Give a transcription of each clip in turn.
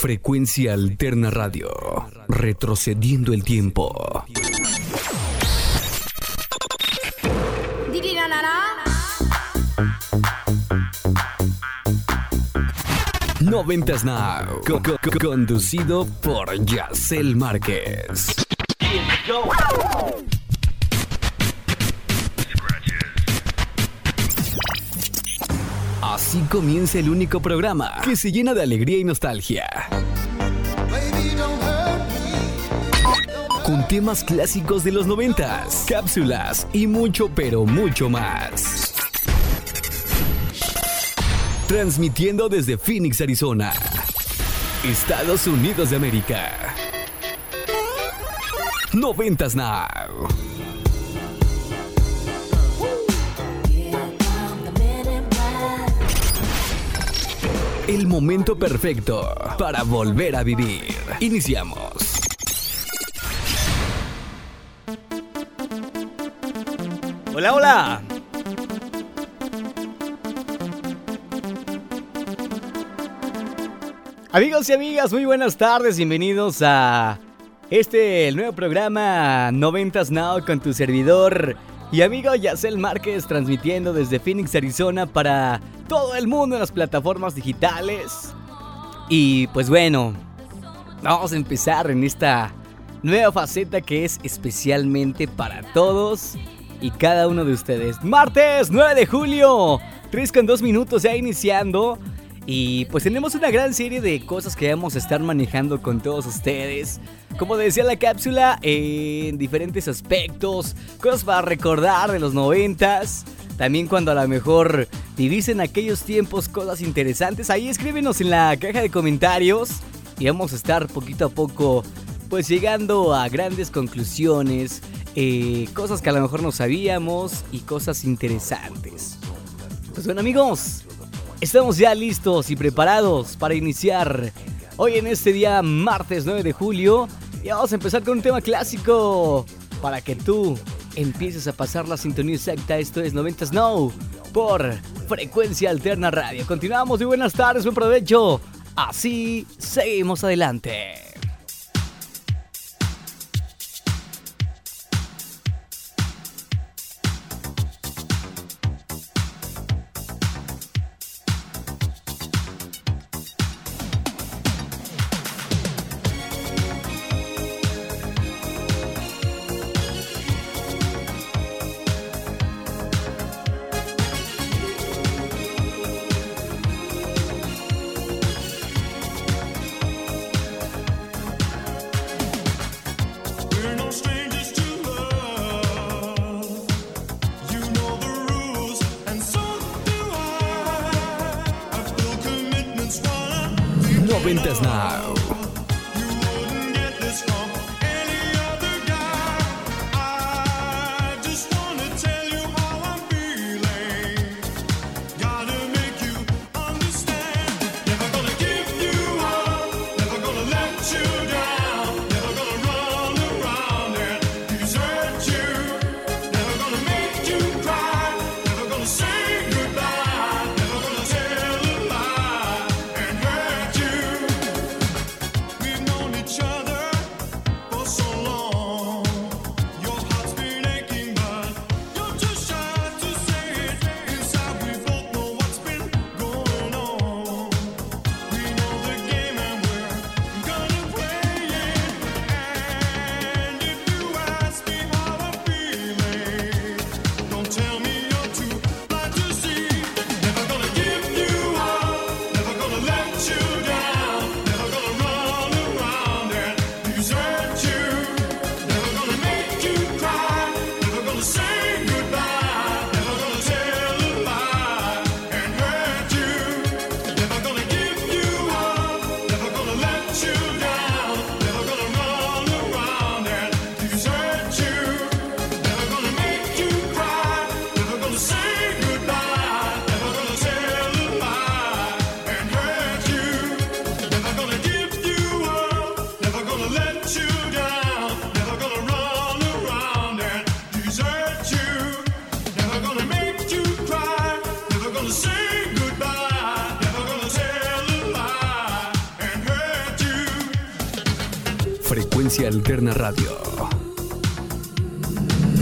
Frecuencia Alterna Radio. Retrocediendo el tiempo. Noventas Now. Co- co- co- conducido por Yacel Márquez. Así comienza el único programa que se llena de alegría y nostalgia. Con temas clásicos de los noventas, cápsulas y mucho pero mucho más. Transmitiendo desde Phoenix, Arizona. Estados Unidos de América. Noventas Now. El momento perfecto para volver a vivir. Iniciamos. Hola, hola. Amigos y amigas, muy buenas tardes, bienvenidos a este el nuevo programa 90s Now con tu servidor y amigo Yacel Márquez transmitiendo desde Phoenix, Arizona para todo el mundo en las plataformas digitales. Y pues bueno, vamos a empezar en esta nueva faceta que es especialmente para todos y cada uno de ustedes. Martes 9 de julio, 3 con 2 minutos ya iniciando. Y pues tenemos una gran serie de cosas que vamos a estar manejando con todos ustedes. Como decía la cápsula, en diferentes aspectos, cosas para recordar de los noventas. También cuando a lo mejor vivís en aquellos tiempos cosas interesantes, ahí escríbenos en la caja de comentarios y vamos a estar poquito a poco pues llegando a grandes conclusiones, eh, cosas que a lo mejor no sabíamos y cosas interesantes. Pues bueno amigos, estamos ya listos y preparados para iniciar hoy en este día martes 9 de julio y vamos a empezar con un tema clásico para que tú empieces a pasar la sintonía exacta. Esto es 90 Snow por Frecuencia Alterna Radio. Continuamos y buenas tardes, buen provecho. Así seguimos adelante. Alterna Radio.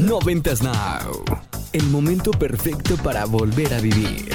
Noventas Now. El momento perfecto para volver a vivir.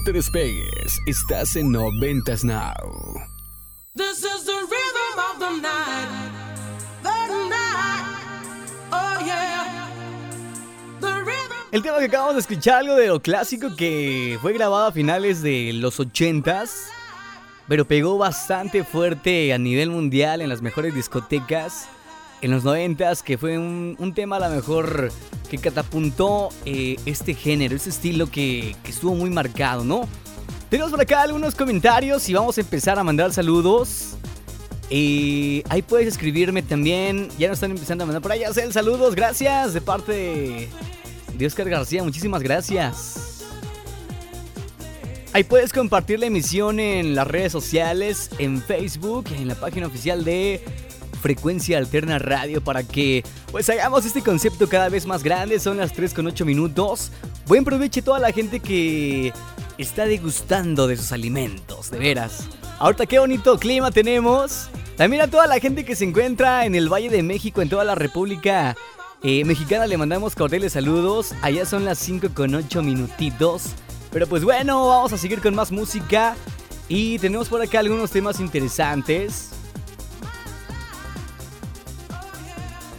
No te despegues. Estás en Noventas Now. This is the rhythm of the night. The night. Oh yeah. The rhythm. El tema que acabamos de escuchar, algo de lo clásico que fue grabado a finales de los 80s, pero pegó bastante fuerte a nivel mundial en las mejores discotecas en los 90s, que fue un, un tema a lo mejor que catapuntó eh, este género, este estilo que, estuvo muy marcado, ¿no? Tenemos por acá algunos comentarios y vamos a empezar a mandar saludos. Eh, ahí puedes escribirme también. Ya nos están empezando a mandar por ahí. Hacer saludos. Gracias de parte de Oscar García. Muchísimas gracias. Ahí puedes compartir la emisión en las redes sociales, en Facebook, en la página oficial de Frecuencia Alterna Radio para que pues hagamos este concepto cada vez más grande. Son las 3 con 8 minutos. Buen provecho a toda la gente que está degustando de sus alimentos, de veras. Ahorita qué bonito clima tenemos. También a toda la gente que se encuentra en el Valle de México, en toda la República eh, Mexicana, le mandamos cordiales saludos. Allá son las 5 con 8 minutitos. Pero pues bueno, vamos a seguir con más música. Y tenemos por acá algunos temas interesantes.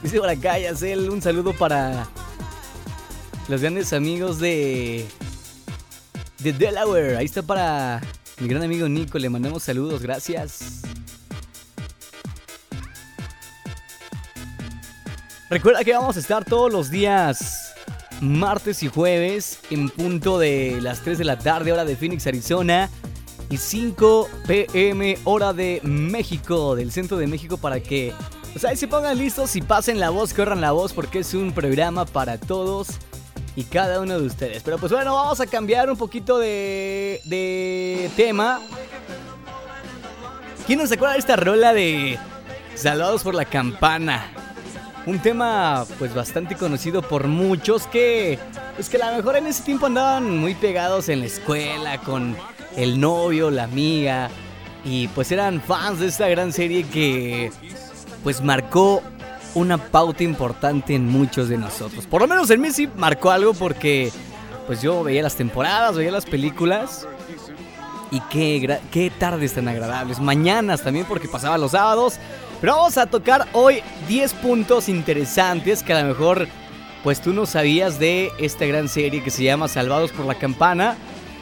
Dice por acá, Yacel, un saludo para los grandes amigos de, de Delaware. Ahí está para mi gran amigo Nico, le mandamos saludos, gracias. Recuerda que vamos a estar todos los días, martes y jueves, en punto de las 3 de la tarde, hora de Phoenix, Arizona. Y 5 pm, hora de México, del centro de México, para que pues ahí se pongan listos y pasen la voz, corran la voz, porque es un programa para todos y cada uno de ustedes. Pero pues bueno, vamos a cambiar un poquito de, de tema. ¿Quién nos acuerda de esta rola de Salvados por la Campana? Un tema pues bastante conocido por muchos que pues que a lo mejor en ese tiempo andaban muy pegados en la escuela con el novio, la amiga y pues eran fans de esta gran serie que pues marcó una pauta importante en muchos de nosotros. Por lo menos en mí sí marcó algo porque pues yo veía las temporadas, veía las películas y qué, qué tardes tan agradables. Mañanas también porque pasaba los sábados. Pero vamos a tocar hoy 10 puntos interesantes que a lo mejor pues tú no sabías de esta gran serie que se llama Salvados por la Campana.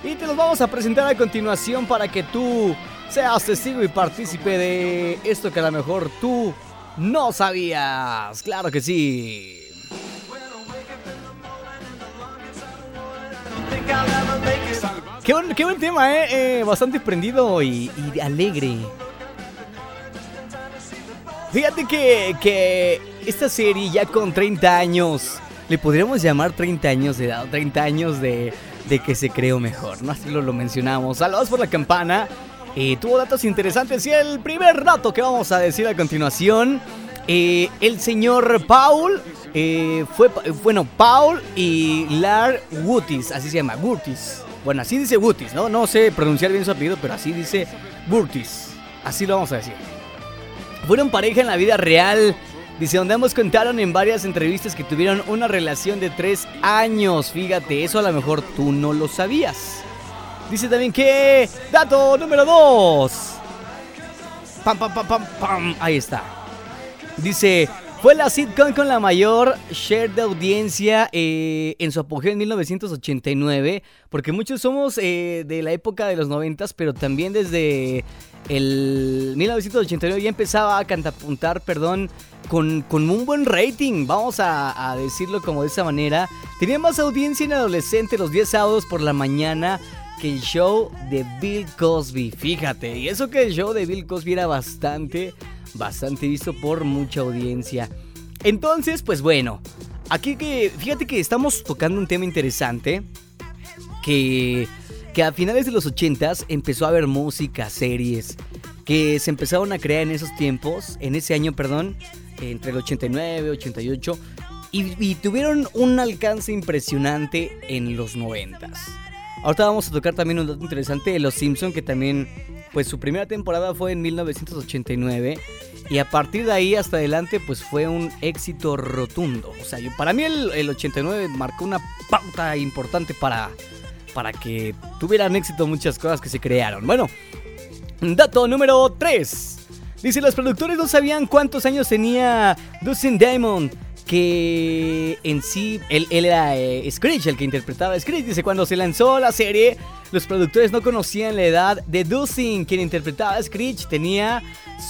Y te los vamos a presentar a continuación para que tú seas testigo y partícipe de esto que a lo mejor tú no sabías. Claro que sí. Qué buen, qué buen tema, ¿eh? Eh, Bastante prendido y, alegre. Fíjate que, que esta serie ya con 30 años, le podríamos llamar 30 años de edad, 30 años de, de que se creó mejor, ¿no? Así lo, lo mencionamos. Saludos por la campana. Tuvo datos interesantes y el primer dato que vamos a decir a continuación, eh, el señor Paul, eh, fue, bueno, Paul y Lar Wutis, así se llama, Wutis. Bueno, así dice Wutis, ¿no? No sé pronunciar bien su apellido, pero así dice Wutis. Así lo vamos a decir. Fueron pareja en la vida real. Dice, donde ambos contaron en varias entrevistas que tuvieron una relación de tres años. Fíjate, eso a lo mejor tú no lo sabías. Dice también que... Dato número 2. Pam, pam, pam, pam, pam. Ahí está. Dice, fue la sitcom con la mayor share de audiencia eh, en su apogeo en 1989, porque muchos somos eh, de la época de los 90, pero también desde el 1989 ya empezaba a cantapuntar, perdón, con, con un buen rating, vamos a, a decirlo como de esa manera. Tenía más audiencia en adolescente los 10 sábados por la mañana que el show de Bill Cosby, fíjate, y eso que el show de Bill Cosby era bastante bastante visto por mucha audiencia. Entonces, pues bueno, aquí que fíjate que estamos tocando un tema interesante que que a finales de los 80s empezó a haber música, series que se empezaron a crear en esos tiempos, en ese año, perdón, entre el 89 88 y, y tuvieron un alcance impresionante en los 90s. Ahorita vamos a tocar también un dato interesante de Los Simpson que también pues su primera temporada fue en 1989 y a partir de ahí hasta adelante pues fue un éxito rotundo. O sea, yo- para mí el, el 89 marcó una pauta importante para, para que tuvieran éxito muchas cosas que se crearon. Bueno, dato número 3. Dice, los productores no sabían cuántos años tenía Dustin Diamond, que en sí, él, era eh, Screech, el que interpretaba a Screech. Dice, cuando se lanzó la serie, los productores no conocían la edad de Dustin, quien interpretaba a Screech. Tenía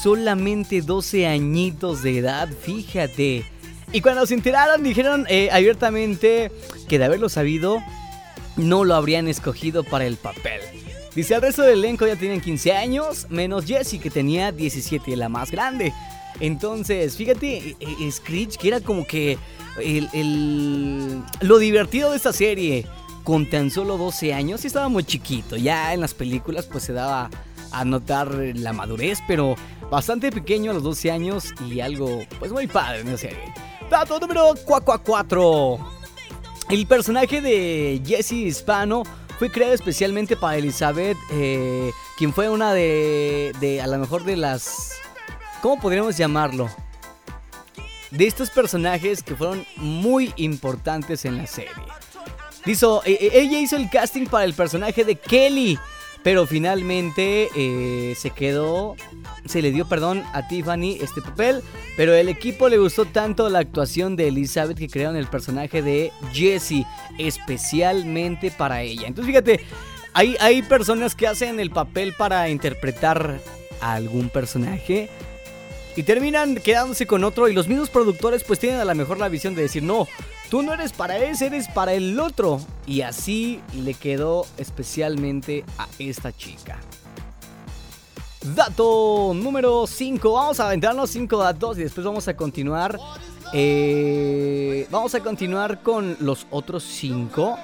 solamente 12 añitos de edad, fíjate. Y cuando se enteraron, dijeron eh, abiertamente que de haberlo sabido, no lo habrían escogido para el papel. Dice, el resto del elenco ya tienen 15 años, menos Jessie que tenía 17, la más grande. Entonces, fíjate, eh, eh, Screech, que era como que el, el- lo divertido de esta serie, con tan solo 12 años, sí estaba muy chiquito. Ya en las películas pues se daba a notar la madurez, pero bastante pequeño a los 12 años y algo pues muy padre en la serie. Dato número 4. El personaje de Jesse Hispano fue creado especialmente para Elizabeth, eh, quien fue una de, de, a lo mejor de las, ¿cómo podríamos llamarlo? De estos personajes que fueron muy importantes en la serie. Hizo, eh, eh, ella hizo el casting para el personaje de Kelly, pero finalmente eh, se quedó, se le dio perdón a Tiffany este papel, pero el equipo le gustó tanto la actuación de Elizabeth que crearon el personaje de Jessie especialmente para ella. Entonces fíjate, hay, hay personas que hacen el papel para interpretar a algún personaje y terminan quedándose con otro y los mismos productores pues tienen a lo mejor la visión de decir, no, tú no eres para ese, eres para el otro. Y así le quedó especialmente a esta chica. Dato número 5. Vamos a aventarnos 5 datos y después vamos a continuar. eh, vamos a continuar con los otros 5.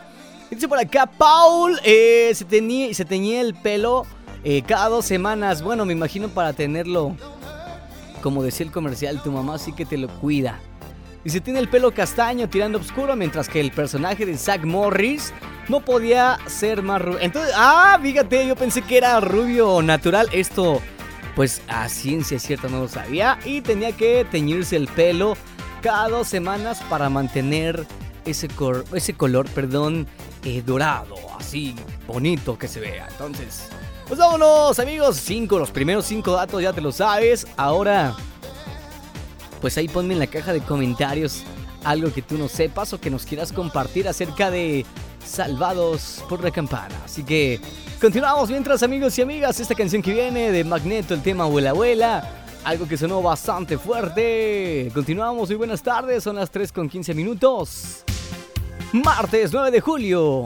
Dice por acá, Paul eh, se, tenía, se teñía el pelo eh, cada dos semanas. Bueno, me imagino para tenerlo, como decía el comercial, tu mamá sí que te lo cuida. Dice, tiene el pelo castaño tirando oscuro, mientras que el personaje de Zack Morris no podía ser más rubio. Entonces, ah, fíjate, yo pensé que era rubio natural. Esto, pues a ciencia cierta no lo sabía. Y tenía que teñirse el pelo cada dos semanas para mantener ese, cor- ese color, perdón, eh, dorado, así bonito que se vea. Entonces, pues vámonos, amigos. Cinco, los primeros cinco datos ya te lo sabes. Ahora pues ahí ponme en la caja de comentarios algo que tú no sepas o que nos quieras compartir acerca de Salvados por la Campana. Así que continuamos mientras amigos y amigas, esta canción que viene de Magneto, el tema Abuela Abuela, algo que sonó bastante fuerte. Continuamos, muy buenas tardes, son las 3 con 15 minutos. Martes 9 de julio.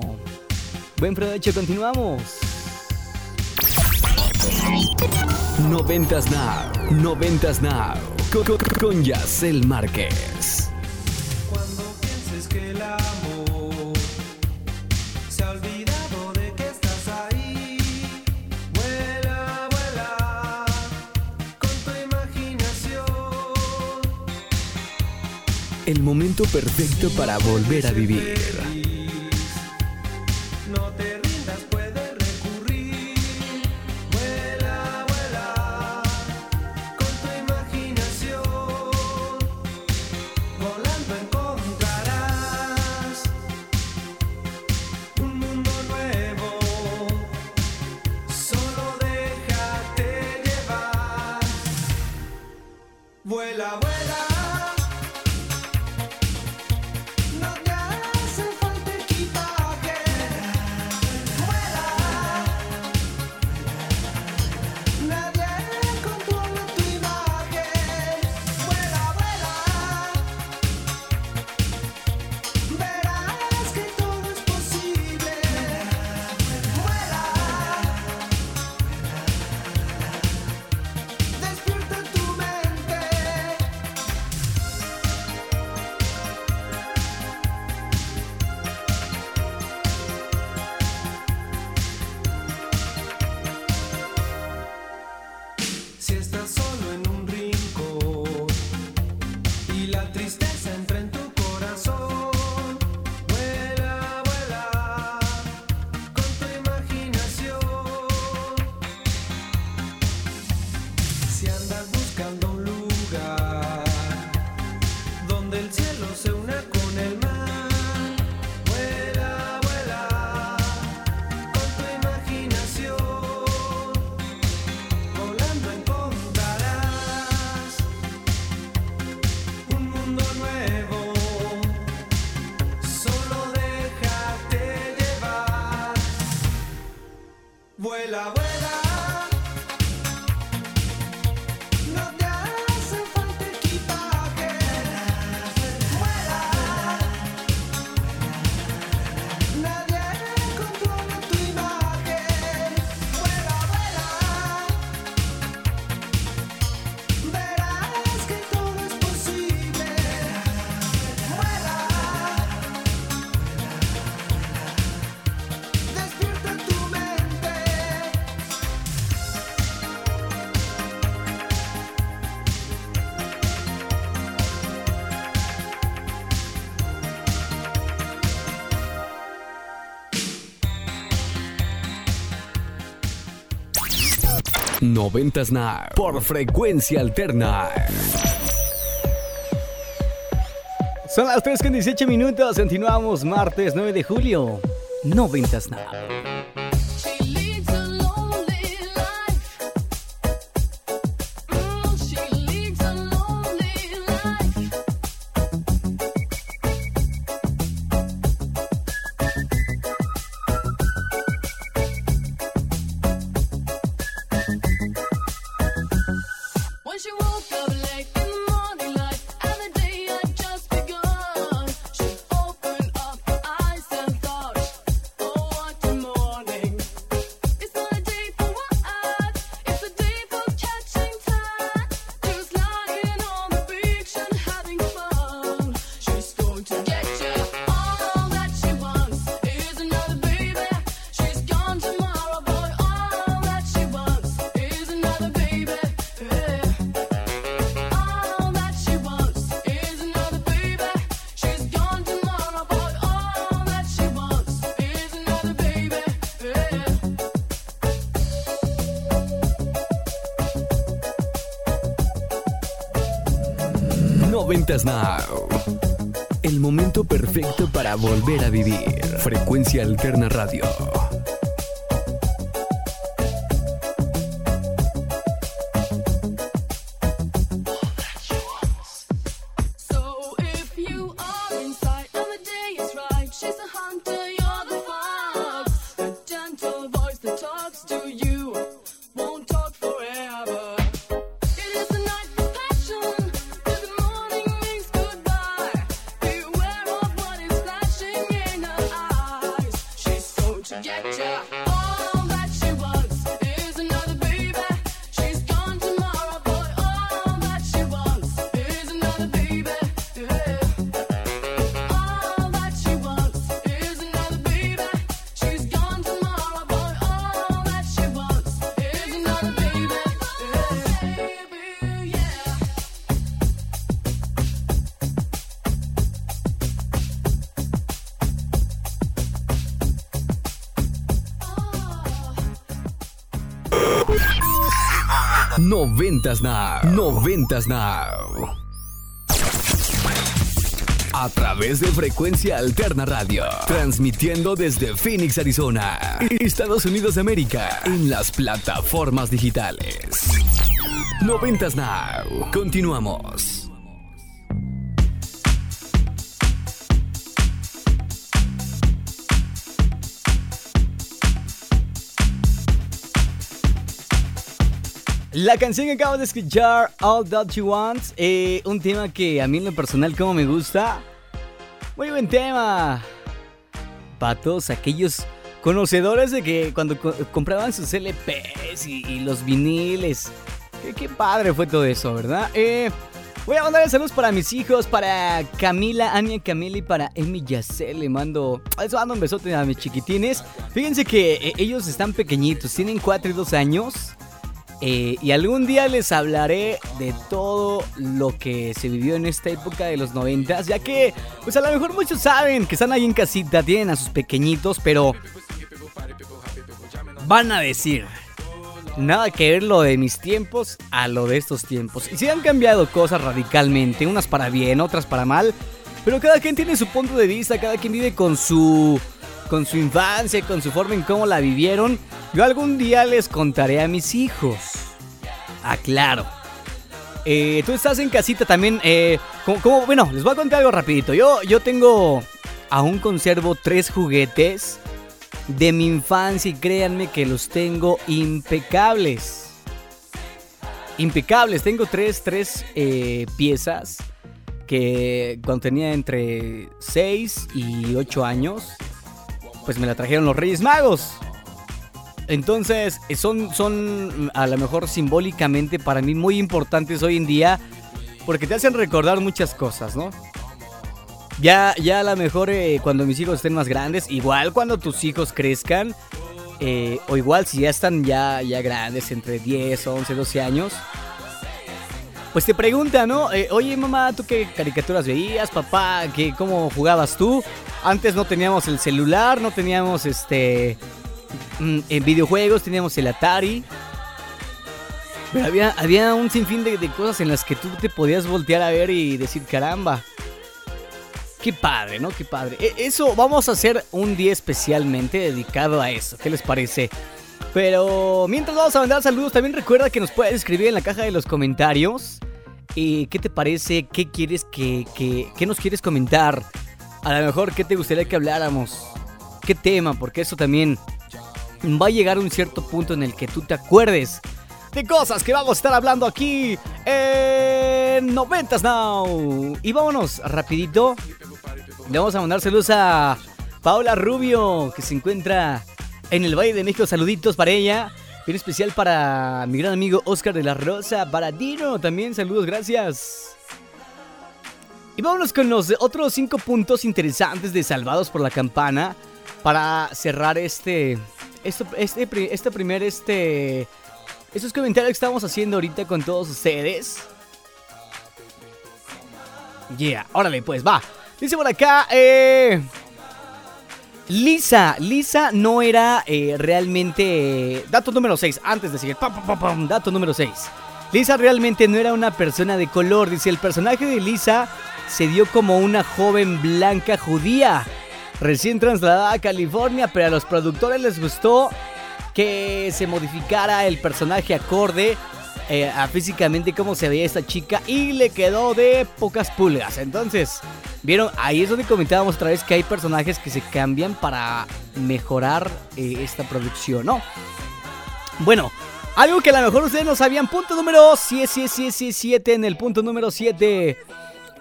Buen provecho, continuamos. Noventas Now, Noventas Now, con, con, con Yacel Márquez. Cuando pienses que el amor se ha olvidado de que estás ahí, vuela, vuela con tu imaginación. El momento perfecto para volver a vivir. Noventas Now por frecuencia alterna. Son las 3 con 18 minutos. Continuamos martes 9 de julio. Noventas Now. now. El momento perfecto para volver a vivir. Frecuencia Alterna Radio Noventas Now. Noventas Now. A través de Frecuencia Alterna Radio. Transmitiendo desde Phoenix, Arizona. Estados Unidos de América. En las plataformas digitales. Noventas Now. Continuamos. La canción que acabo de escuchar, All That You Want, eh, un tema que a mí en lo personal como me gusta. Muy buen tema. Para todos aquellos conocedores de que cuando co- compraban sus LPs y, y los viniles. Qué, qué padre fue todo eso, ¿verdad? Eh, voy a mandar saludos para mis hijos, para Camila, Ania Camila y para Emi Yacel. Le mando, les mando un besote a mis chiquitines. Fíjense que eh, ellos están pequeñitos, tienen 4 y 2 años. Eh, y algún día les hablaré de todo lo que se vivió en esta época de los noventas, ya que, pues a lo mejor muchos saben que están ahí en casita, tienen a sus pequeñitos, pero van a decir, nada que ver lo de mis tiempos a lo de estos tiempos. Y si han cambiado cosas radicalmente, unas para bien, otras para mal, pero cada quien tiene su punto de vista, cada quien vive con su con su infancia, con su forma en cómo la vivieron. Yo algún día les contaré a mis hijos. Aclaro. Eh, tú estás en casita también. Eh, bueno, les voy a contar algo rapidito. Yo, yo tengo, aún conservo tres juguetes de mi infancia y créanme que los tengo impecables. Impecables. Tengo tres, tres eh, piezas que cuando tenía entre 6 y 8 años, pues me la trajeron los Reyes Magos. Entonces, son, son a lo mejor simbólicamente para mí muy importantes hoy en día porque te hacen recordar muchas cosas, ¿no? Ya, ya a lo mejor eh, cuando mis hijos estén más grandes, igual cuando tus hijos crezcan, eh, o igual si ya están ya, ya grandes, entre 10, 11, 12 años, pues te preguntan, ¿no? Eh, Oye mamá, ¿tú qué caricaturas veías? Papá, ¿qué, ¿cómo jugabas tú? Antes no teníamos el celular, no teníamos este... mm, En videojuegos teníamos el Atari. Pero había, un sinfín de, cosas en las que tú te podías voltear a ver y decir, caramba. Qué padre, ¿no? Qué padre. E- Eso vamos a hacer un día especialmente dedicado a eso. ¿Qué les parece? Pero mientras vamos a mandar saludos, también recuerda que nos puedes escribir en la caja de los comentarios. Y ¿Qué te parece? ¿Qué quieres que, que- qué nos quieres comentar? A lo mejor, ¿qué te gustaría que habláramos? ¿Qué tema? Porque eso también va a llegar a un cierto punto en el que tú te acuerdes de cosas que vamos a estar hablando aquí en 90s Now. Y vámonos rapidito. Le vamos a mandar saludos a Paola Rubio, que se encuentra en el Valle de México. Saluditos para ella. Bien especial para mi gran amigo Oscar de la Rosa. Para Dino también, saludos, gracias. Y vámonos con los otros cinco puntos interesantes de Salvados por la Campana. Para cerrar este. Este, pri- este primer. Este. Estos comentarios que estamos haciendo ahorita con todos ustedes. Yeah, órale, pues va. Dice por acá, eh. Lisa, Lisa no era eh, realmente. dato número 6, antes de seguir. pam, dato número 6. Lisa realmente no era una persona de color. Dice: el personaje de Lisa se dio como una joven blanca judía, recién trasladada a California, pero a los productores les gustó que se modificara el personaje acorde eh, a físicamente cómo se veía esta chica y le quedó de pocas pulgas. Entonces, vieron, ahí es donde comentábamos otra vez que hay personajes que se cambian para mejorar eh, esta producción, ¿no? Bueno, algo que a lo mejor ustedes no sabían, punto número 7, en el punto número 7.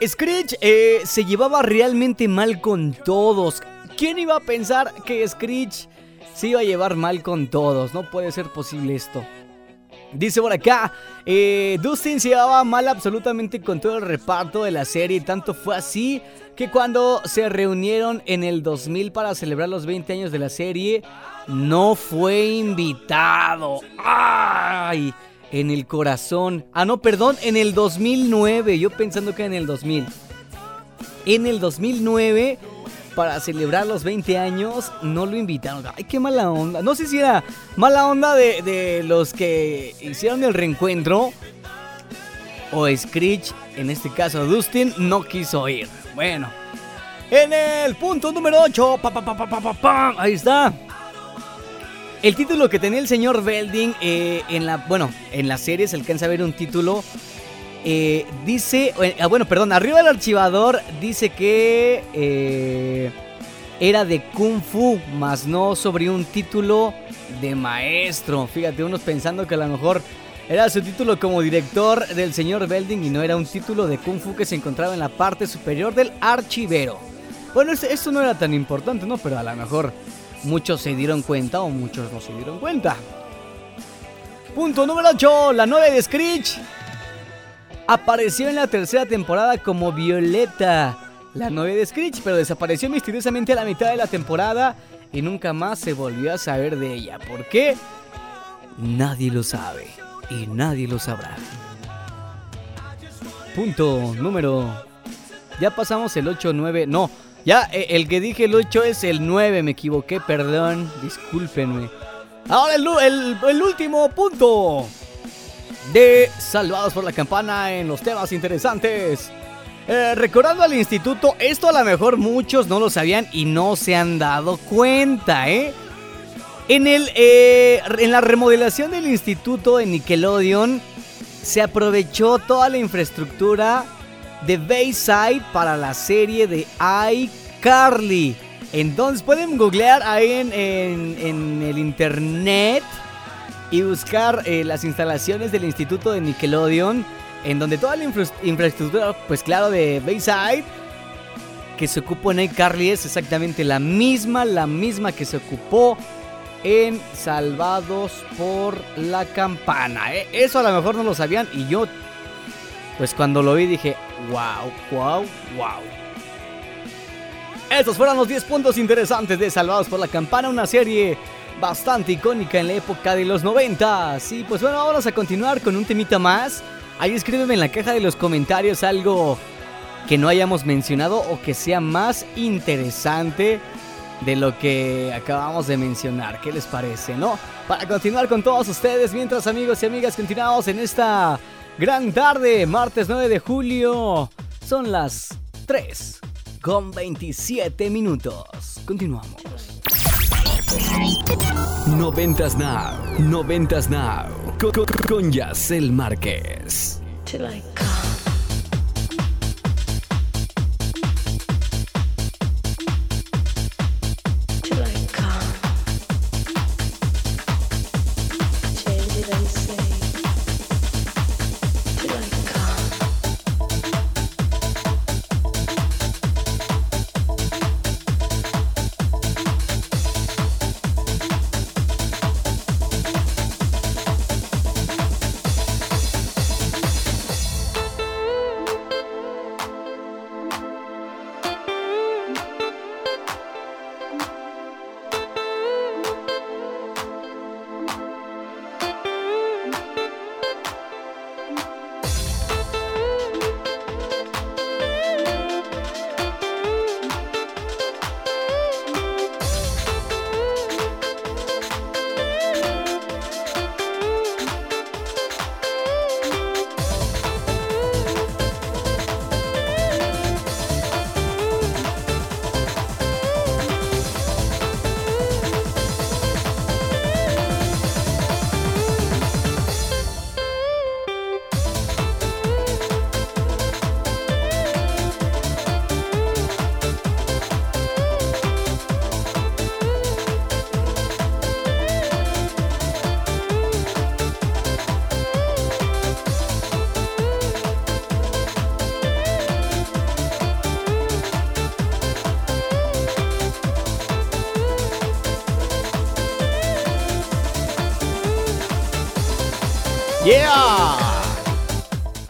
Screech eh, se llevaba realmente mal con todos. ¿Quién iba a pensar que Screech se iba a llevar mal con todos? No puede ser posible esto. Dice por acá, eh, Dustin se llevaba mal absolutamente con todo el reparto de la serie. Tanto fue así que cuando se reunieron en el 2000 para celebrar los 20 años de la serie, no fue invitado. ¡Ay! En el corazón. Ah, no, perdón, en el 2009. Yo pensando que en el 2000. En el 2009 para celebrar los 20 años no lo invitaron. Ay, qué mala onda. No sé si era mala onda de, de los que hicieron el reencuentro o Screech, en este caso Dustin, no quiso ir. Bueno, en el punto número 8, pa, ahí está. El título que tenía el señor Belding eh, en la, bueno, en la serie se alcanza a ver un título. eh, dice, eh, ah, bueno, perdón, arriba del archivador dice que era de Kung Fu, más no sobre un título de maestro. Fíjate, unos pensando que a lo mejor era su título como director del señor Belding y no era un título de Kung Fu que se encontraba en la parte superior del archivero. Bueno, es- eso no era tan importante, ¿no? Pero a lo mejor muchos se dieron cuenta o muchos no se dieron cuenta. Punto número 8. La 9 de Screech apareció en la tercera temporada como Violeta, la 9 de Screech, pero desapareció misteriosamente a la mitad de la temporada y nunca más se volvió a saber de ella. ¿Por qué? Nadie lo sabe y nadie lo sabrá. Punto número... Ya pasamos el 8, 9, no. Ya, eh, el que dije el 8 es el 9, me equivoqué, perdón, discúlpenme. Ahora el, último punto de Salvados por la Campana en los temas interesantes. Eh, recordando al instituto, esto a lo mejor muchos no lo sabían y no se han dado cuenta, ¿eh? En, el, eh, en la remodelación del instituto de Nickelodeon se aprovechó toda la infraestructura de Bayside para la serie de iCarly. Entonces pueden googlear ahí en, en- el internet y buscar eh, las instalaciones del instituto de Nickelodeon, en donde toda la infra- infraestructura, pues claro, de Bayside, que se ocupó en iCarly es exactamente la misma, la misma que se ocupó en Salvados por la Campana. ¿eh? Eso a lo mejor no lo sabían y yo, pues cuando lo vi dije, wow, wow, wow. Estos fueron los 10 puntos interesantes de Salvados por la Campana, una serie bastante icónica en la época de los 90. Sí, pues bueno, vamos a continuar con un temita más. Ahí escríbeme en la caja de los comentarios algo que no hayamos mencionado o que sea más interesante de lo que acabamos de mencionar. ¿Qué les parece, no? Para continuar con todos ustedes, mientras amigos y amigas continuamos en esta gran tarde, martes 9 de julio. Son las 3 con 27 minutos. Continuamos. 90s Now, 90s Now, co- co- con Yacel Márquez. till I come.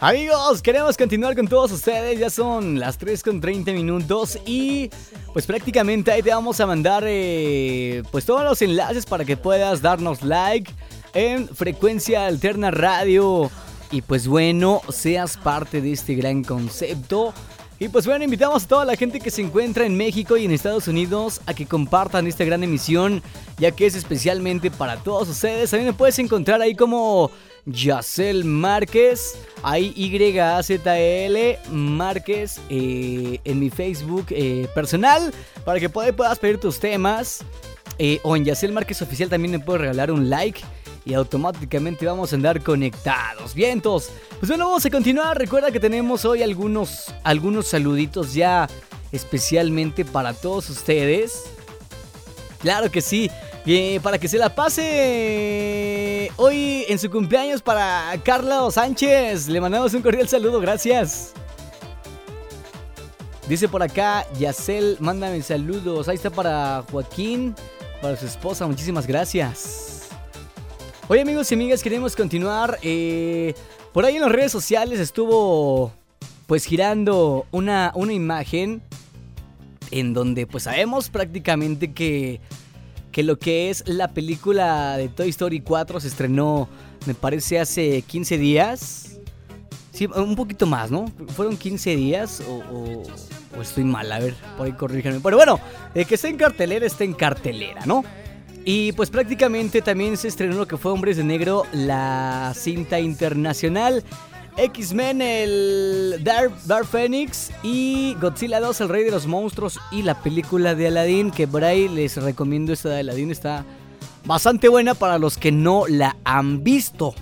Amigos, queremos continuar con todos ustedes. Ya son las 3 con 30 minutos y pues prácticamente ahí te vamos a mandar eh, pues todos los enlaces para que puedas darnos like en Frecuencia Alterna Radio y pues bueno, seas parte de este gran concepto Y pues bueno, invitamos a toda la gente que se encuentra en México y en Estados Unidos a que compartan esta gran emisión, ya que es especialmente para todos ustedes. También me puedes encontrar ahí como Yacel Márquez, ahí Y-A-Z-L Márquez eh, en mi Facebook eh, personal, para que puedas pedir tus temas. Eh, o en Yacel Márquez Oficial también me puedes regalar un like y automáticamente vamos a andar conectados. Vientos. Pues bueno, vamos a continuar. Recuerda que tenemos hoy algunos, algunos saluditos ya especialmente para todos ustedes. Claro que sí. Bien, para que se la pase hoy en su cumpleaños para Carlos Sánchez. Le mandamos un cordial saludo, gracias. Dice por acá, Yacel, mándame saludos. Ahí está para Joaquín, para su esposa, muchísimas gracias. Oye amigos y amigas, queremos continuar. eh, por ahí en las redes sociales estuvo pues girando una, una imagen en donde pues sabemos prácticamente que, que lo que es la película de Toy Story 4 se estrenó, me parece, hace 15 días. Sí, un poquito más, ¿no? ¿Fueron 15 días o, estoy mal? A ver, por ahí corríjanme. Pero bueno, de que está en cartelera, está en cartelera, ¿no? Y pues prácticamente también se estrenó lo que fue Hombres de Negro, la cinta internacional. X-Men, el Dark, Dark Phoenix y Godzilla 2, el Rey de los Monstruos y la película de Aladdin, que por ahí les recomiendo esta de Aladdin, está bastante buena para los que no la han visto.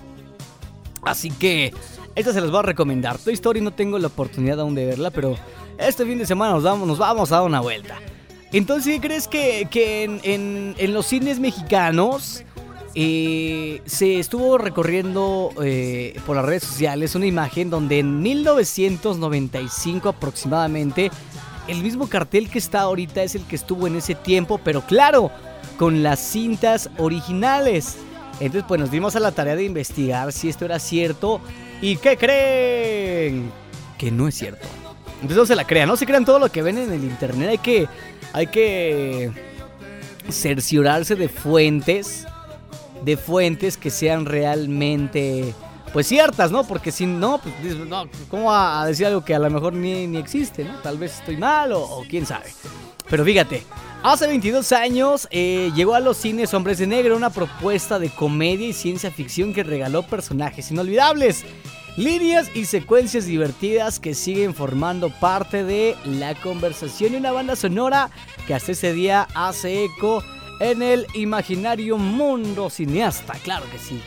Así que esta se las voy a recomendar. Toy Story no tengo la oportunidad aún de verla, pero este fin de semana nos, damos, nos vamos a dar una vuelta. Entonces, ¿qué crees que, que en- en los cines mexicanos eh, se estuvo recorriendo eh, por las redes sociales una imagen donde en 1995 aproximadamente el mismo cartel que está ahorita es el que estuvo en ese tiempo, pero claro, con las cintas originales. Entonces, pues nos dimos a la tarea de investigar si esto era cierto. ¿Y qué creen? Que no es cierto. Entonces no se la crean, no se crean todo lo que ven en el internet. Hay que, hay que cerciorarse de fuentes, de fuentes que sean realmente, pues ciertas, ¿no? Porque si no, pues no, ¿cómo a decir algo que a lo mejor ni, ni existe, ¿no? Tal vez estoy mal o, o quién sabe. Pero fíjate, hace 22 años eh, llegó a los cines Hombres de Negro una propuesta de comedia y ciencia ficción que regaló personajes inolvidables. Líneas y secuencias divertidas que siguen formando parte de la conversación y una banda sonora que hasta ese día hace eco en el imaginario mundo cineasta, claro que sí.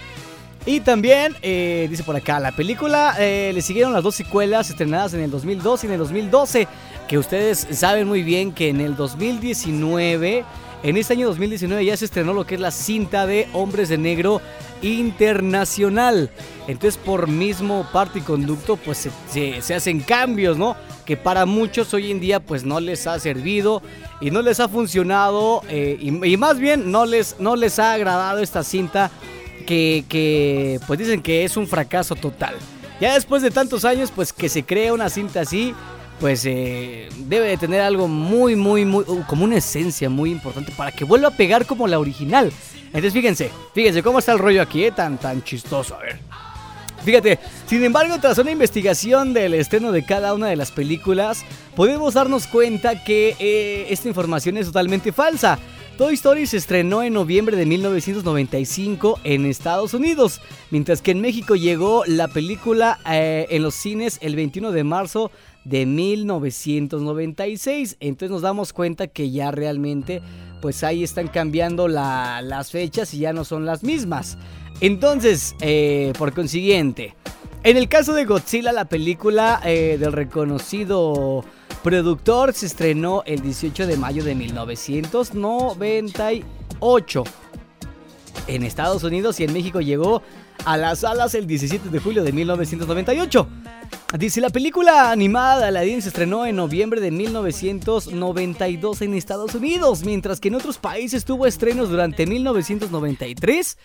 Y también, eh, dice por acá, la película eh, le siguieron las dos secuelas estrenadas en el 2002 y en el 2012, que ustedes saben muy bien que en el 2019, en este año 2019 ya se estrenó lo que es la cinta de Hombres de Negro Internacional. Entonces por mismo parte y conducto pues se, hacen cambios, ¿no? Que para muchos hoy en día pues no les ha servido y no les ha funcionado eh, y, y más bien no les, no les ha agradado esta cinta que, que, pues dicen que es un fracaso total. Ya después de tantos años, pues que se crea una cinta así, pues eh, debe de tener algo muy, muy, muy, uh, como una esencia muy importante para que vuelva a pegar como la original. Entonces fíjense, fíjense cómo está el rollo aquí, eh, tan, tan chistoso, a ver. Fíjate, sin embargo, tras una investigación del estreno de cada una de las películas, podemos darnos cuenta que eh, esta información es totalmente falsa. Toy Story se estrenó en noviembre de 1995 en Estados Unidos, mientras que en México llegó la película eh, en los cines el 21 de marzo de 1996. Entonces nos damos cuenta que ya realmente, pues ahí están cambiando la- las fechas y ya no son las mismas. Entonces, eh, por consiguiente, en el caso de Godzilla, la película eh, del reconocido productor se estrenó el 18 de mayo de 1998 en Estados Unidos y en México llegó a las salas el 17 de julio de 1998. Dice, la película animada Aladdin se estrenó en noviembre de 1992 en Estados Unidos, mientras que en otros países tuvo estrenos durante 1993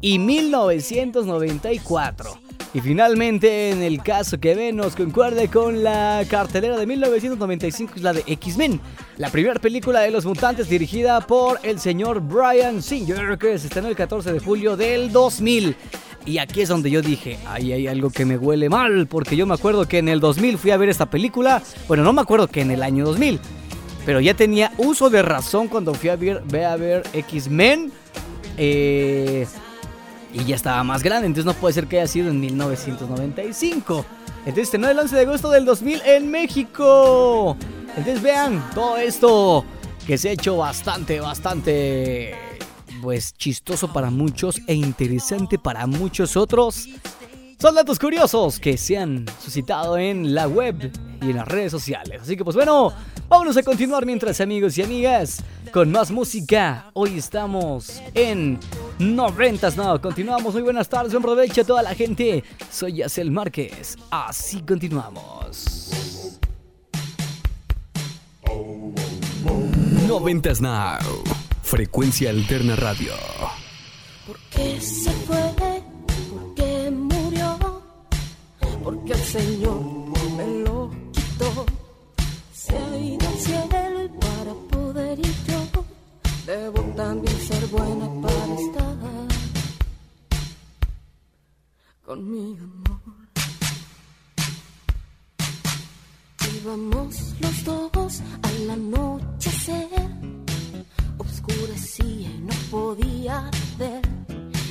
y 1994. Y finalmente, en el caso que ven, nos concuerde con la cartelera de 1995, es la de X-Men, la primera película de los mutantes dirigida por el señor Brian Singer, que se estrenó el 14 de julio del 2000. Y aquí es donde yo dije, ahí hay algo que me huele mal, porque yo me acuerdo que en el 2000 fui a ver esta película. Bueno, no me acuerdo que en el año 2000, pero ya tenía uso de razón cuando fui a ver, ve a ver X-Men. Eh, y ya estaba más grande, entonces no puede ser que haya sido en 1995. Entonces estrenó el 11 de agosto del 2000 en México. Entonces vean todo esto que se ha hecho bastante, bastante, pues chistoso para muchos e interesante para muchos otros. Son datos curiosos que se han suscitado en la web y en las redes sociales. Así que pues bueno, vámonos a continuar mientras amigos y amigas con más música. Hoy estamos en 90 no, continuamos. Muy buenas tardes, buen provecho a toda la gente. Soy Yacel Márquez. Así continuamos. 90s Now. Frecuencia Alterna Radio. ¿Por qué se fue? ¿Por qué murió? Porque el Señor me lo quitó. Ido al cielo para poder ir yo. Debo también ser buena para estar con mi amor. Íbamos los dos al anochecer oscurecía y no podía ver.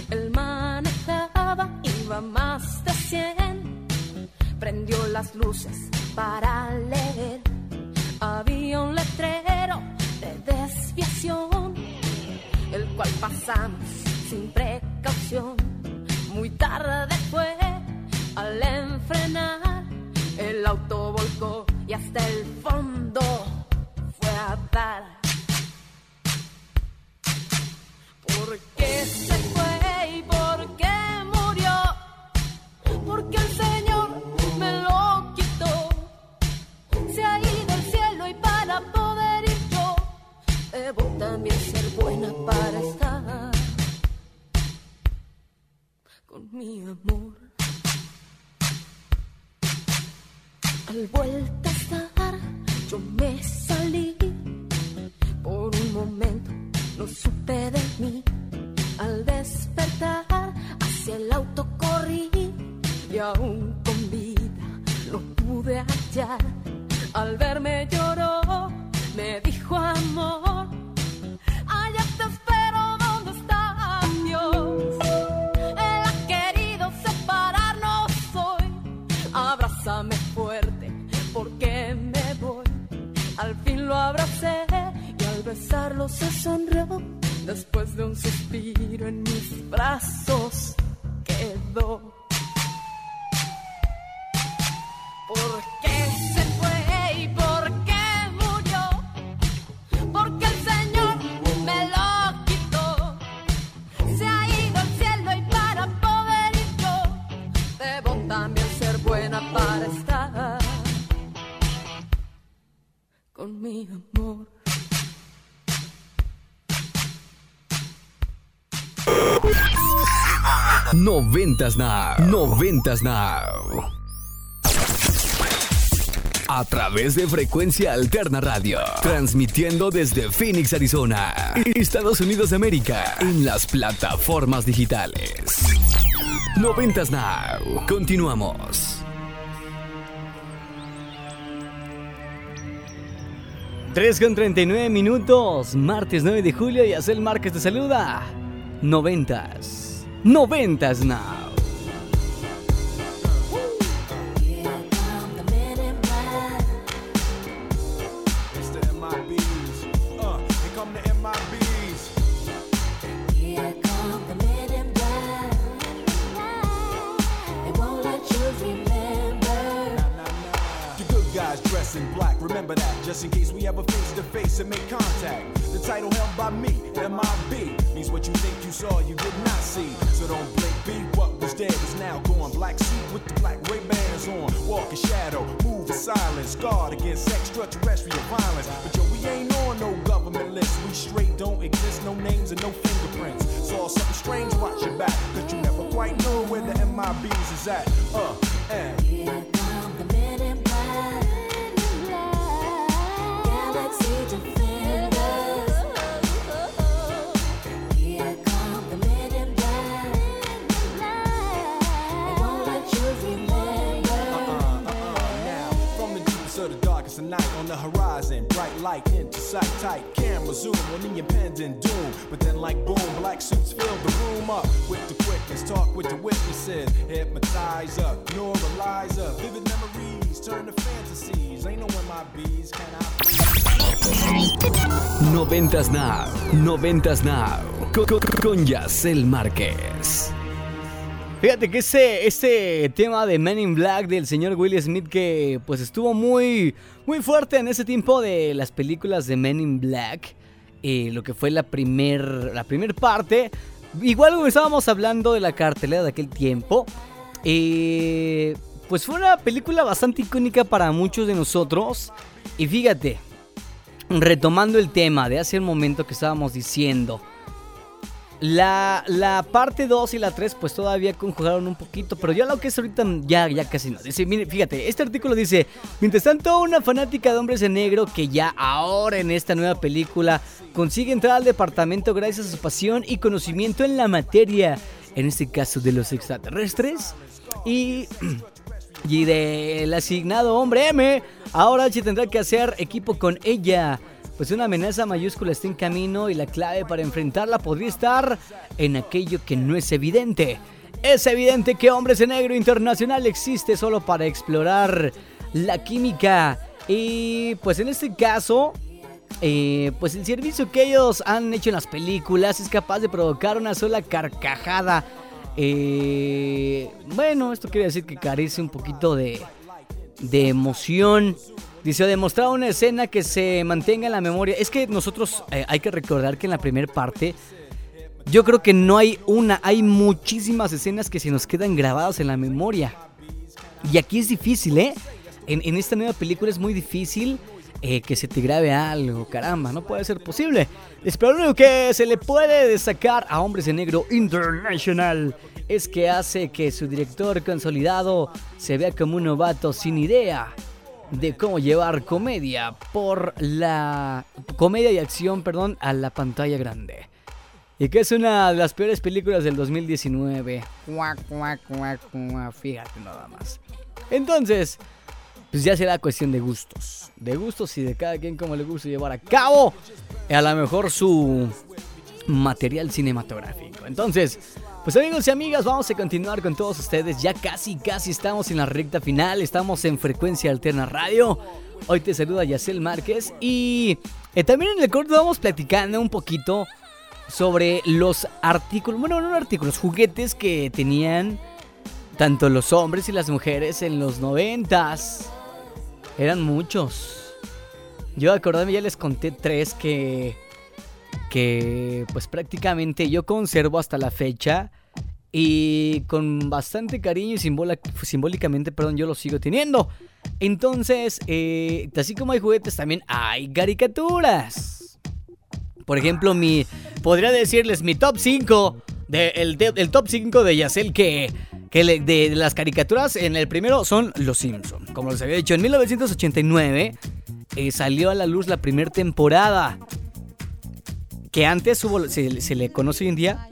Él manejaba, iba más de cien. Prendió las luces para leer. Había un letrero de desviación, el cual pasamos sin precaución. Muy tarde fue al enfrenar, el auto volcó y hasta el fondo fue a dar. ¿Por qué se fue y por qué murió? Porque el Señor debo también ser buena para estar con mi amor. Al vuelta a estar, yo me salí por un momento no supe de mí. Al despertar, hacia el auto corrí y aún con vida lo pude hallar. Al verme lloró, me dijo amor. Se sonrió. Después de un suspiro en mis brazos quedó. ¿Por qué se fue y por qué murió? Porque el Señor me lo quitó. Se ha ido al cielo y para poder ir yo, debo también ser buena para estar con mi amor. Noventas Now. Noventas Now. A través de Frecuencia Alterna Radio. Transmitiendo desde Phoenix, Arizona. Estados Unidos de América. En las plataformas digitales. Noventas Now. Continuamos. 3 con 39 minutos, martes 9 de julio y Acel Márquez te saluda. Noventas. Noventas now. Like boom, black suits fill the room up with the quickness. Talk with the witnesses, hypnotize up, neuralize up. Vivid memories turn to fantasies. Ain't no when my bees can I. Noventas Now, Noventas Now, co- co- con Yacel Márquez. Fíjate que este, este tema de Men in Black del señor Will Smith que pues estuvo muy, muy fuerte en ese tiempo de las películas de Men in Black. Eh, lo que fue la primer, la primer parte. Igual como estábamos hablando de la cartelera de aquel tiempo. eh, pues fue una película bastante icónica para muchos de nosotros. Y fíjate, retomando el tema de hace un momento que estábamos diciendo. La, la parte 2 y la 3 pues todavía conjugaron un poquito, pero ya lo que es ahorita ya, ya casi no. Dice, mire, fíjate, este artículo dice, mientras tanto una fanática de hombres en negro que ya ahora en esta nueva película consigue entrar al departamento gracias a su pasión y conocimiento en la materia, en este caso de los extraterrestres, y... Y del asignado hombre M, ahora se tendrá que hacer equipo con ella. Pues una amenaza mayúscula está en camino y la clave para enfrentarla podría estar en aquello que no es evidente. Es evidente que Hombres en Negro Internacional existe solo para explorar la química. Y pues en este caso, eh, pues el servicio que ellos han hecho en las películas es capaz de provocar una sola carcajada. Eh, bueno, esto quiere decir que carece un poquito de, de emoción. Dice, demostrar una escena que se mantenga en la memoria. Es que nosotros eh, hay que recordar que en la primera parte, yo creo que no hay una, hay muchísimas escenas que se nos quedan grabadas en la memoria. Y aquí es difícil, ¿eh? En, en esta nueva película es muy difícil eh, que se te grabe algo, caramba, no puede ser posible. Pero lo único que se le puede destacar a Hombres de Negro International es que hace que su director consolidado se vea como un novato sin idea de cómo llevar comedia por la comedia y acción, perdón, a la pantalla grande. Y que es una de las peores películas del 2019. Cuac, cuac, cuac, cuac, Fíjate nada más. Entonces, pues ya será cuestión de gustos. De gustos y de cada quien como le gusta llevar a cabo a lo mejor su material cinematográfico. Entonces, pues amigos y amigas, vamos a continuar con todos ustedes. Ya casi, casi estamos en la recta final. Estamos en Frecuencia Alterna Radio. Hoy te saluda Yacel Márquez. Y eh, también en el corto vamos platicando un poquito sobre los artículos, bueno, no artículos, juguetes que tenían tanto los hombres y las mujeres en los noventas. Eran muchos. Yo acordarme ya les conté tres que que pues prácticamente yo conservo hasta la fecha y con bastante cariño y simbólicamente, perdón, yo los sigo teniendo. Entonces, eh, así como hay juguetes, también hay caricaturas. Por ejemplo, mi podría decirles mi top 5 de, el, top 5 de Yacel que, que de, las caricaturas en el primero son Los Simpson. Como les había dicho, en 1989 eh, salió a la luz la primera temporada que antes hubo, se, se le conoce hoy en día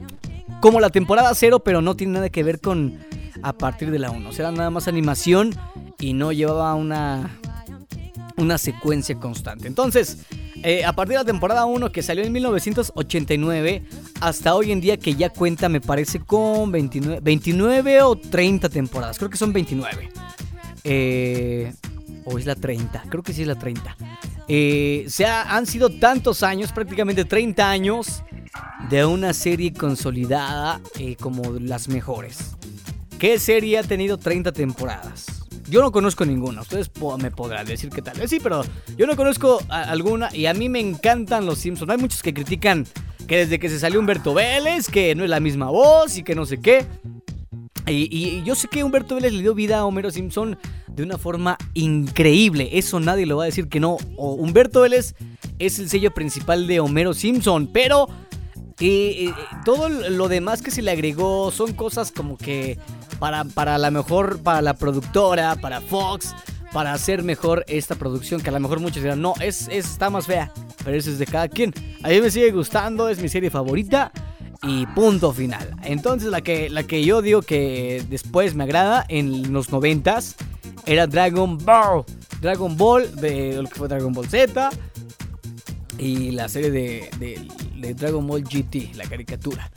como la temporada 0, pero no tiene nada que ver con a partir de la 1. O sea, era nada más animación y no llevaba una, una secuencia constante. Entonces, eh, a partir de la temporada 1 que salió en 1989 hasta hoy en día que ya cuenta, me parece, con 29, 29 o 30 temporadas. Creo que son 29. Eh, o es la 30, creo que sí es la 30. Eh, se ha- han sido tantos años, prácticamente 30 años, de una serie consolidada eh, como las mejores. ¿Qué serie ha tenido 30 temporadas? Yo no conozco ninguna, ustedes me podrán decir qué tal. Eh, Sí, pero yo no conozco alguna y a mí me encantan los Simpsons. Hay muchos que critican que desde que se salió Humberto Vélez, que no es la misma voz y que no sé qué. Y, y yo sé que Humberto Vélez le dio vida a Homero Simpson de una forma increíble. Eso nadie lo va a decir que no. Humberto Vélez es el sello principal de Homero Simpson. Pero eh, eh, todo lo demás que se le agregó son cosas como que para, para la mejor, para la productora, para Fox, para hacer mejor esta producción. Que a lo mejor muchos dirán, no, es, es- está más fea. Pero eso es de cada quien. A mí me sigue gustando, es mi serie favorita. Y punto final. Entonces la que, la que yo digo que después me agrada en los noventas era Dragon Ball. Dragon Ball, de lo que fue Dragon Ball Z. y la serie de, de- Dragon Ball GT, la caricatura.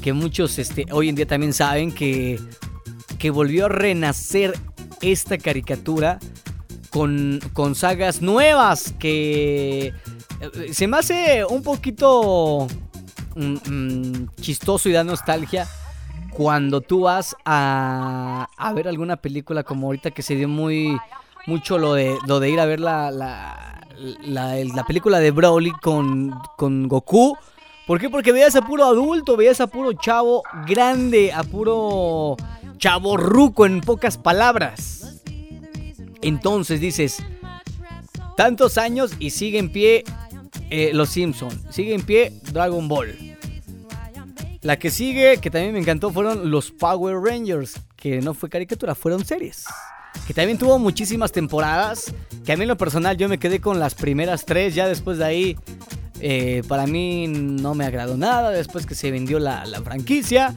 Que muchos este, hoy en día también saben que, que volvió a renacer esta caricatura con, con sagas nuevas que eh, se me hace un poquito mm, mm, chistoso y da nostalgia cuando tú vas a, a ver alguna película como ahorita que se dio muy mucho lo de lo de ir a ver la, la, la- el- la película de Broly con, con Goku. ¿Por qué? Porque veías a puro adulto, veías a puro chavo grande, a puro chavo ruco en pocas palabras. Entonces dices, tantos años y sigue en pie eh, Los Simpson, sigue en pie Dragon Ball. La que sigue, que también me encantó, fueron los Power Rangers, que no fue caricatura, fueron series. Que también tuvo muchísimas temporadas, que a mí lo personal yo me quedé con las primeras tres, ya después de ahí eh, para mí no me agradó nada, después que se vendió la, la franquicia.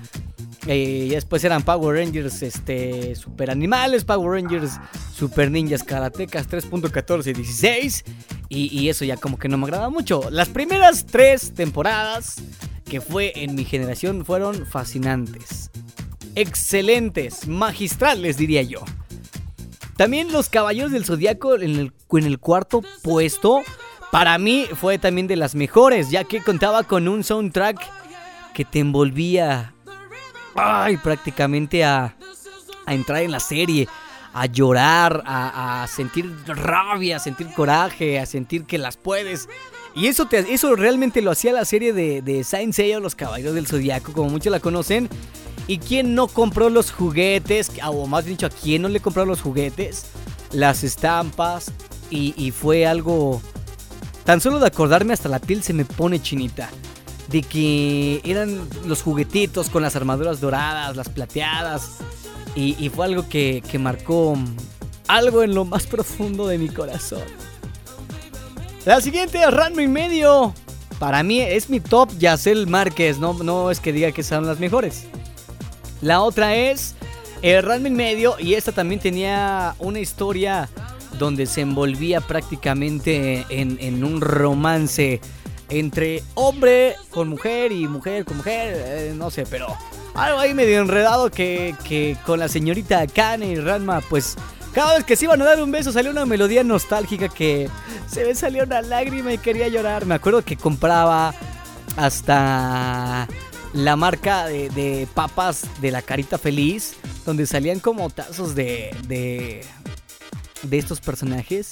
Eh, y después eran Power Rangers este, Super Animales, Power Rangers Super Ninjas Karatecas 3.14 y 16. Y, y eso ya como que no me agrada mucho. Las primeras tres temporadas que fue en mi generación fueron fascinantes. Excelentes, magistrales diría yo. También los Caballeros del Zodiaco en el, en el cuarto puesto. Para mí fue también de las mejores, ya que contaba con un soundtrack que te envolvía ay, prácticamente a, a entrar en la serie, a llorar, a, a sentir rabia, a sentir coraje, a sentir que las puedes. Y eso, te, eso realmente lo hacía la serie de, de Saint Seiya, Los Caballeros del Zodiaco, como muchos la conocen. ¿Y quién no compró los juguetes? O más dicho, ¿a quién no le compró los juguetes? Las estampas. Y, fue algo... Tan solo de acordarme hasta la piel se me pone chinita. De que eran los juguetitos con las armaduras doradas, las plateadas. Y, fue algo que marcó algo en lo más profundo de mi corazón. La siguiente, Ranma y medio. Para mí es mi top Yacel Márquez. No, no es que diga que sean las mejores. La otra es el Ranma y medio. Y esta también tenía una historia donde se envolvía prácticamente en, en un romance entre hombre con mujer y mujer con mujer. eh, no sé, pero algo ahí medio enredado que, que con la señorita Kane y Ranma, pues cada vez que se iban a dar un beso salió una melodía nostálgica que se me salió una lágrima y quería llorar. Me acuerdo que compraba hasta la marca de, de papas de la carita feliz, donde salían como tazos de, de, de estos personajes.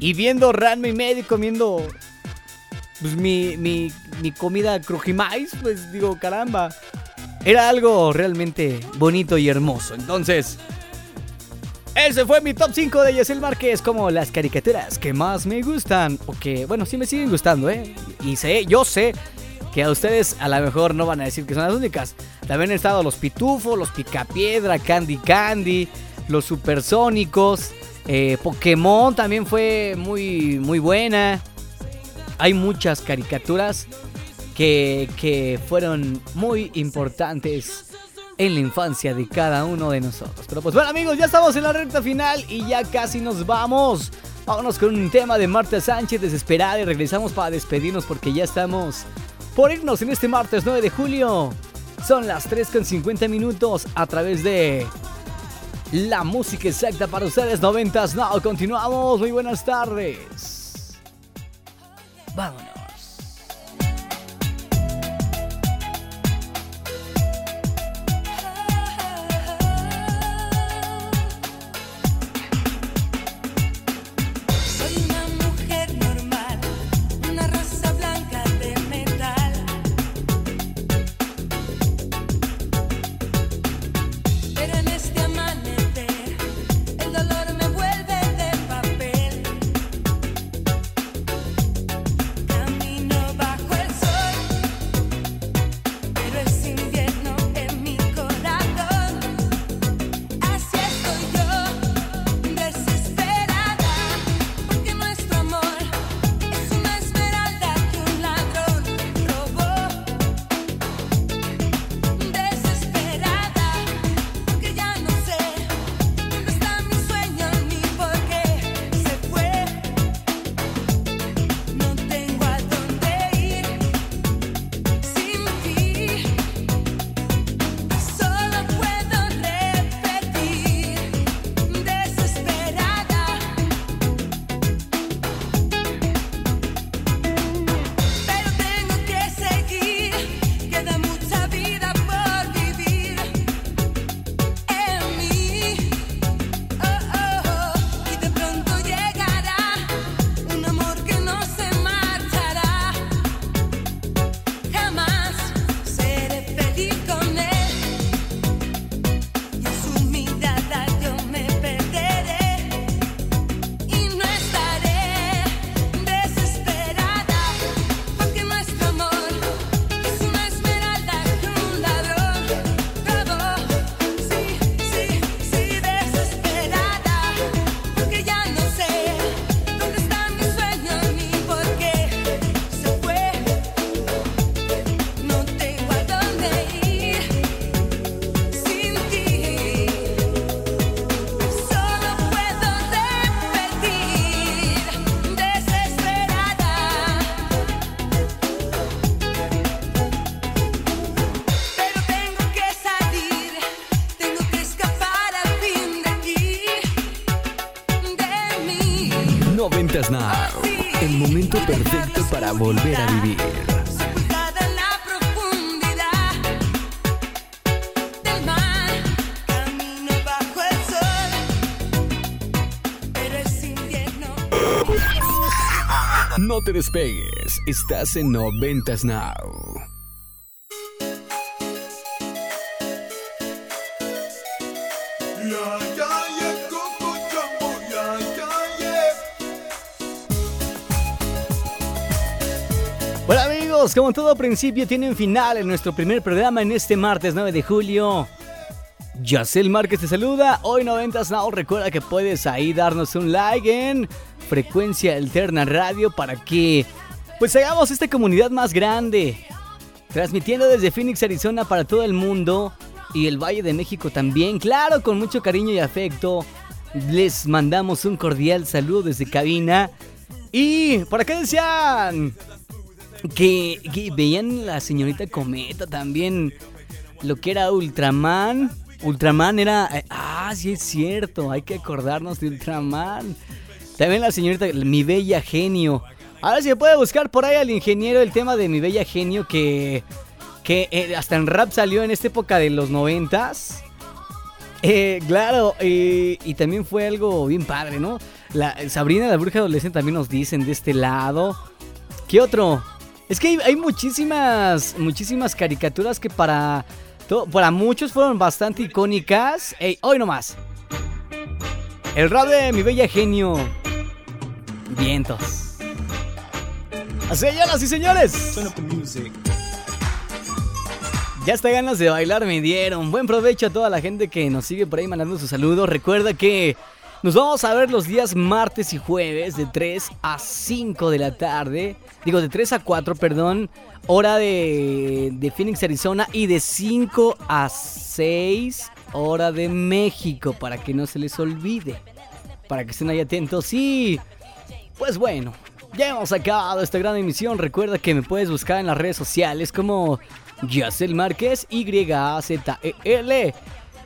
Y viendo Ranma y medio comiendo pues, mi, mi, mi comida crujimais, pues digo, caramba. Era algo realmente bonito y hermoso. Entonces, ese fue mi top 5 de Yesel Márquez como las caricaturas que más me gustan. O que, bueno, sí me siguen gustando, ¿eh? Y sé, yo sé que a ustedes a lo mejor no van a decir que son las únicas. También han estado los Pitufos, los Picapiedra, Candy Candy, los Supersónicos. eh, Pokémon también fue muy, muy buena. Hay muchas caricaturas que, que fueron muy importantes en la infancia de cada uno de nosotros. Pero pues bueno amigos, ya estamos en la recta final y ya casi nos vamos. Vámonos con un tema de Marta Sánchez desesperada y regresamos para despedirnos porque ya estamos por irnos en este martes 9 de julio. Son las 3 con 50 minutos a través de la música exacta para ustedes 90s Now. Continuamos, muy buenas tardes. Vámonos. Te despegues, estás en Noventas Now. Hola amigos, como todo principio tiene un final en nuestro primer programa en este martes 9 de julio. Yacel Márquez te saluda, hoy 90 Now, recuerda que puedes ahí darnos un like en Frecuencia Alterna Radio para que pues hagamos esta comunidad más grande. Transmitiendo desde Phoenix, Arizona para todo el mundo y el Valle de México también, claro, con mucho cariño y afecto. Les mandamos un cordial saludo desde cabina. Y por acá decían que, que veían la señorita Cometa también lo que era Ultraman. Ultraman era. eh, ah, sí es cierto, hay que acordarnos de Ultraman. También la señorita, mi bella genio. Ahora se puede buscar por ahí al ingeniero el tema de mi bella genio que. Que eh, hasta en rap salió en esta época de los noventas. Eh, claro, y también fue algo bien padre, ¿no? La, Sabrina la bruja adolescente también nos dicen de este lado. ¿Qué otro? Es que hay, hay muchísimas, muchísimas caricaturas que para, para muchos fueron bastante icónicas. Ey, hoy nomás. El rap de mi bella genio. Vientos. Señoras y señores. Ya hasta ganas de bailar me dieron. Buen provecho a toda la gente que nos sigue por ahí mandando sus saludos. Recuerda que nos vamos a ver los días martes y jueves de 3 a 5 de la tarde. Digo, de 3 a 4, perdón. Hora de, de Phoenix, Arizona. Y de 5 a 6, hora de México. Para que no se les olvide. Para que estén ahí atentos. Y pues bueno, ya hemos acabado esta gran emisión. Recuerda que me puedes buscar en las redes sociales como Yacel Márquez, Y-A-Z-E-L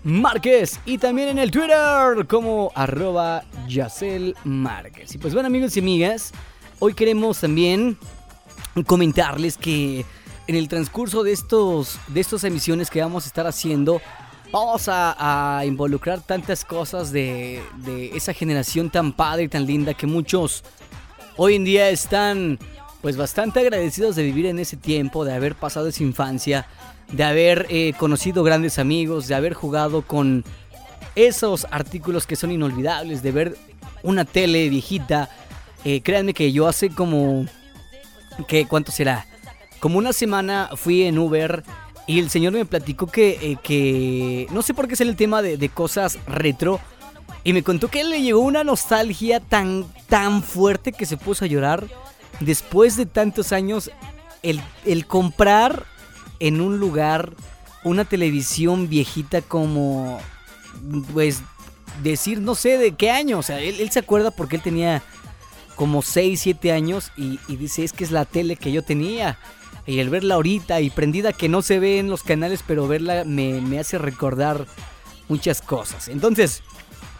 Márquez. Y también en el Twitter como arroba Yacel Márquez. Y pues bueno amigos y amigas, hoy queremos también comentarles que en el transcurso de estos de estas emisiones que vamos a estar haciendo vamos a, involucrar tantas cosas de, de esa generación tan padre y tan linda que muchos hoy en día están pues bastante agradecidos de vivir en ese tiempo, de haber pasado esa infancia, de haber eh, conocido grandes amigos, de haber jugado con esos artículos que son inolvidables, de ver una tele viejita. Eh, créanme que yo hace como... ¿qué, ¿Cuánto será? Como una semana fui en Uber y el señor me platicó que, eh, que no sé por qué es el tema de, de cosas retro. Y me contó que le llegó una nostalgia tan, tan fuerte que se puso a llorar después de tantos años. El, el comprar en un lugar una televisión viejita como, pues, decir, no sé de qué año. O sea, él, él se acuerda porque él tenía como 6, 7 años y, y dice, es que es la tele que yo tenía. Y el verla ahorita y prendida que no se ve en los canales, pero verla me, me hace recordar muchas cosas. Entonces,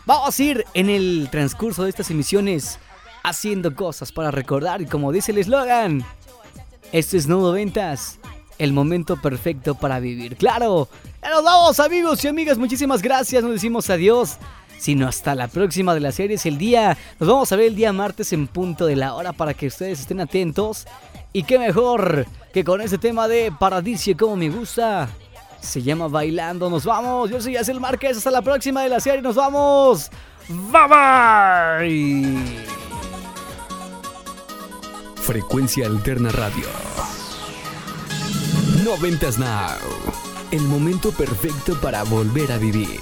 vamos a ir en el transcurso de estas emisiones haciendo cosas para recordar. Y como dice el eslogan, esto es Nudo Ventas, el momento perfecto para vivir. ¡Claro! Nos vamos, amigos y amigas. Muchísimas gracias. Nos decimos adiós. Sino hasta la próxima de las series. El día. Nos vamos a ver el día martes en punto de la hora para que ustedes estén atentos. Y qué mejor que con ese tema de Paradiso como me gusta. Se llama Bailando. Nos vamos. Yo soy Yacel Márquez. Hasta la próxima de la serie. Nos vamos. Bye bye. Frecuencia Alterna Radio. Noventas Now. El momento perfecto para volver a vivir.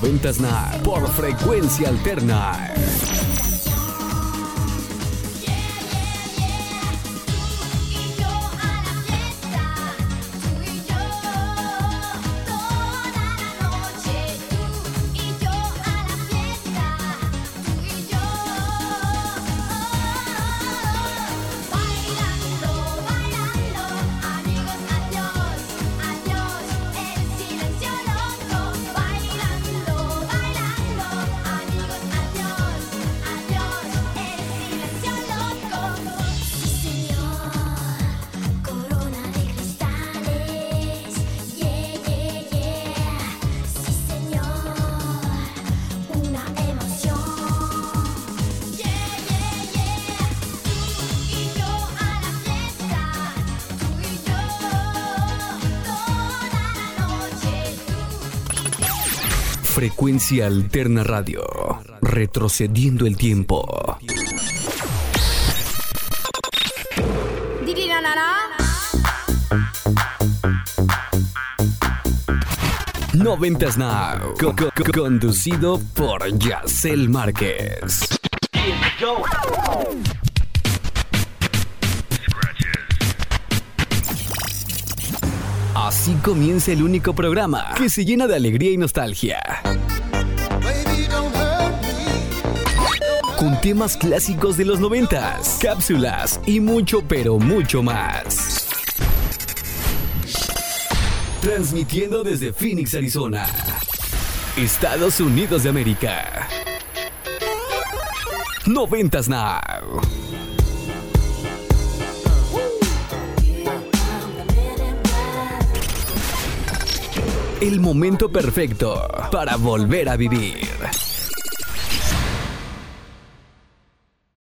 Noventas Now. Por Frecuencia Alterna. Frecuencia Alterna Radio. Retrocediendo el tiempo. Noventas Now. Co- co- co- conducido por Yacel Márquez. Así comienza el único programa que se llena de alegría y nostalgia. Temas clásicos de los noventas, cápsulas y mucho pero mucho más. Transmitiendo desde Phoenix, Arizona. Estados Unidos de América. Noventas Now. El momento perfecto para volver a vivir.